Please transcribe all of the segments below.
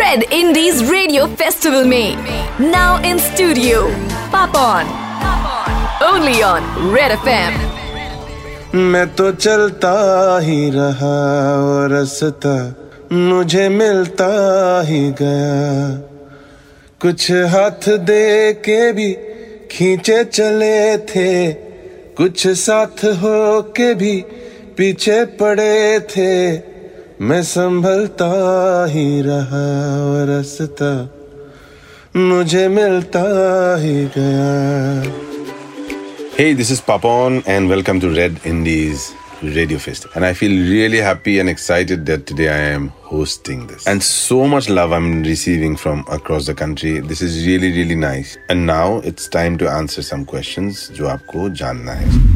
Red Indies Radio Festival में now in studio Papon only on Red FM मैं तो चलता ही रहा और रास्ता मुझे मिलता ही गया कुछ हाथ दे के भी खींचे चले थे कुछ साथ हो के भी पीछे पड़े थे मैं संभलता ही रहा और रास्ता मुझे मिलता ही गया Hey, this is Papon, and welcome to Red Indies Radio Festival. And I feel really happy and excited that today I am hosting this. And so much love I'm receiving from across the country. This is really, really nice. And now it's time to answer some questions जो आपको जानना है.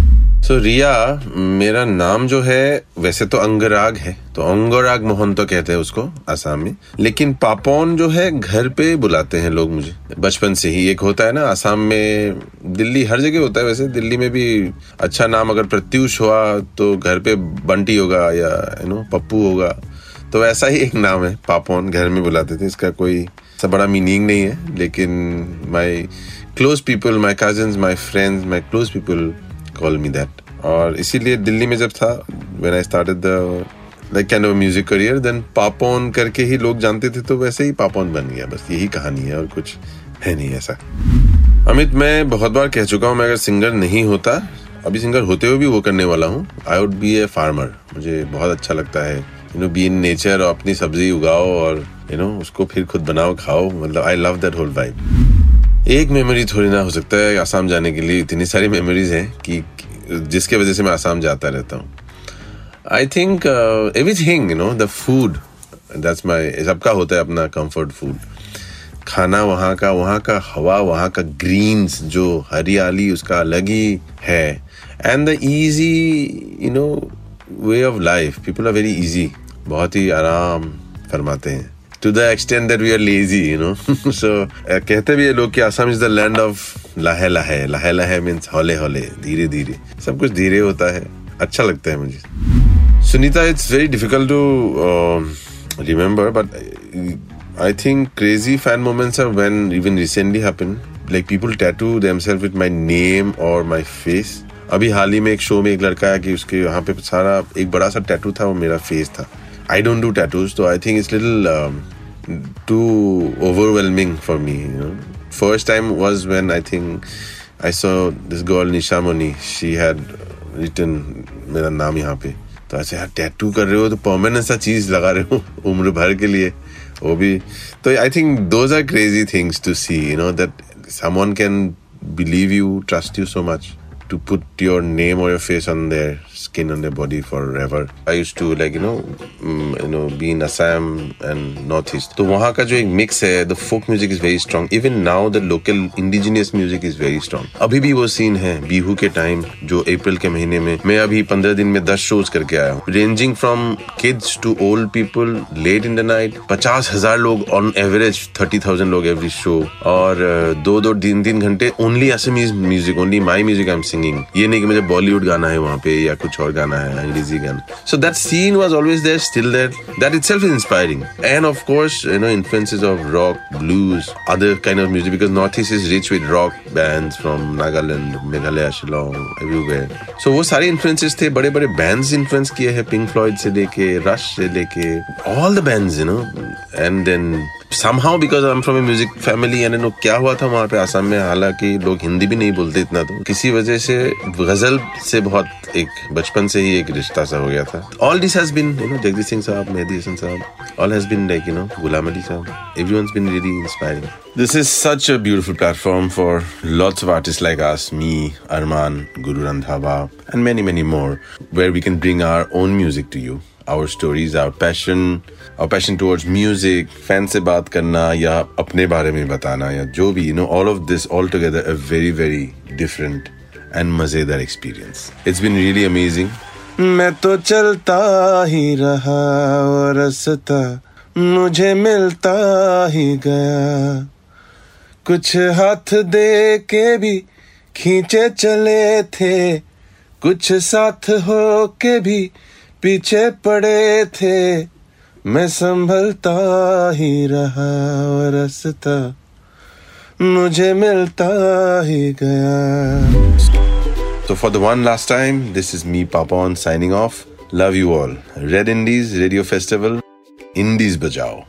So रिया मेरा नाम जो है, वैसे तो अंगराग है तो अंगराग मोहन तो कहते हैं उसको, आसाम में। लेकिन पापोन जो है, घर पे बुलाते हैं लोग मुझे। बचपन से ही एक होता है ना, आसाम में दिल्ली, हर जगह होता है वैसे। दिल्ली में भी अच्छा नाम अगर प्रत्युष हुआ तो घर पे बंटी होगा या यू नो पप्पू होगा। तो ऐसा ही एक नाम है, पापोन, घर में बुलाते थे। इसका कोई सा बड़ा मीनिंग नहीं है, लेकिन my close people my cousin my friends my close people call me that और इसीलिए दिल्ली में जब था when I started the like kind of music career then Papon करके ही लोग जानते थे तो वैसे ही पापोन बन गया। बस यही कहानी है और कुछ है नहीं ऐसा। अमित मैं बहुत बार कह चुका हूँ मैं अगर सिंगर नहीं होता अभी सिंगर होते हुए भी वो करने वाला हूँ I would be a farmer मुझे बहुत अच्छा लगता है। You know be in nature और अपनी सब्ज़ी उगाओ और यू you नो know, उसको फिर खुद बनाओ खाओ। मतलब I love that whole vibe एक मेमोरी थोड़ी ना हो सकता है आसाम जाने के लिए। इतनी सारी मेमोरीज हैं कि, जिसके वजह से मैं आसाम जाता रहता हूँ। I think everything you know the food that's my सबका होता है अपना कंफर्ट फ़ूड खाना वहाँ का वहाँ का हवा, वहाँ का ग्रीन्स जो हरियाली, उसका अलग ही है। And the easy you know way of life people are very easy बहुत ही आराम फरमाते हैं। To the extent that we are lazy you know so कहते भी है लोग कि Assam is the land of lahe lahe lahe लाहे मीन्स हौले हौले, धीरे धीरे। सब कुछ धीरे होता है। अच्छा लगता है मुझे। Sunita it's very difficult to remember but I think crazy fan moments are when even recently happen like people tattoo themselves with my name और माय फेस अभी हाल ही में एक शो में एक लड़का है कि उसके यहाँ पे सारा एक बड़ा सा टैटू था, वो मेरा फेस था। आई डोंट डू टैटूज तो I think it's little too overwhelming for me. You know, first time was when I think I saw this girl Nisha Moni. She had written मेरा नाम यहाँ पे तो ऐसे यार टैटू कर रहे हो तो परमानेंट सा चीज़ लगा रहे हो उम्र भर के लिए वो भी तो I think those are crazy things to see you know that someone can believe you trust you so much to put your name or your face on their skin on their body forever. I used to like you know mm, you know be in Assam and Northeast. तो वहाँ का जो एक mix है the folk music is very strong. Even now the local indigenous music is very strong. अभी भी वो scene है बिहू के टाइम जो अप्रैल के महीने में मैं अभी पंद्रह दिन में दस शोज़ करके आया हूँ ranging from kids to old people late in the night पचास हज़ार लोग ऑन एवरेज थर्टी थाउज़ेंड लोग एवरी दो दो तीन तीन घंटे only Assamese music only my music I am singing ये नहीं कि मुझे बॉलीवुड गाना है वहाँ पे या कुछ और गाना है, अंग्रेज़ी गाना। So that scene was always there still there that itself is inspiring and of course you know influences of rock blues other kind of music because north east is rich with rock bands from Nagaland Meghalaya Shillong everywhere so वो सारे influences थे बड़े बड़े bands influence किए हैं pink Floyd से लेके Rush से लेके all the bands you know and then somehow because I'm from a music family and you know क्या हुआ था वहाँ पे आसाम में हालाँकि लोग हिंदी भी नहीं बोलते इतना तो किसी वजह से गज़ल से बहुत एक बचपन से ही एक रिश्ता सा हो गया था all this has been you know Jagdish Singh sahab Mehdi Hassan sahab all has been like you know Ghulam Ali sahab everyone's been really inspiring this is such a beautiful platform for lots of artists like us me arman guru randhava and many many more where we can bring our own music to you our stories our passion our passion towards music fan से बात करना या अपने बारे में बताना या जो भी you know all of this all together a very very different and मज़ेदार experience it's been really amazing मैं तो चलता ही रहा और रस्ता मुझे मिलता ही गया। कुछ हाथ दे के भी खींचे चले थे, कुछ साथ हो के भी पीछे पड़े थे मैं संभलता ही रहा रसता मुझे मिलता ही गया तो for the one last time this is me Papon signing off love you all red Indies radio festival Indies बजाओ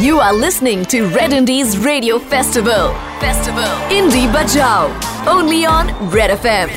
You are listening to Red Indies Radio Festival. Festival. Indie Bajao. only on Red FM.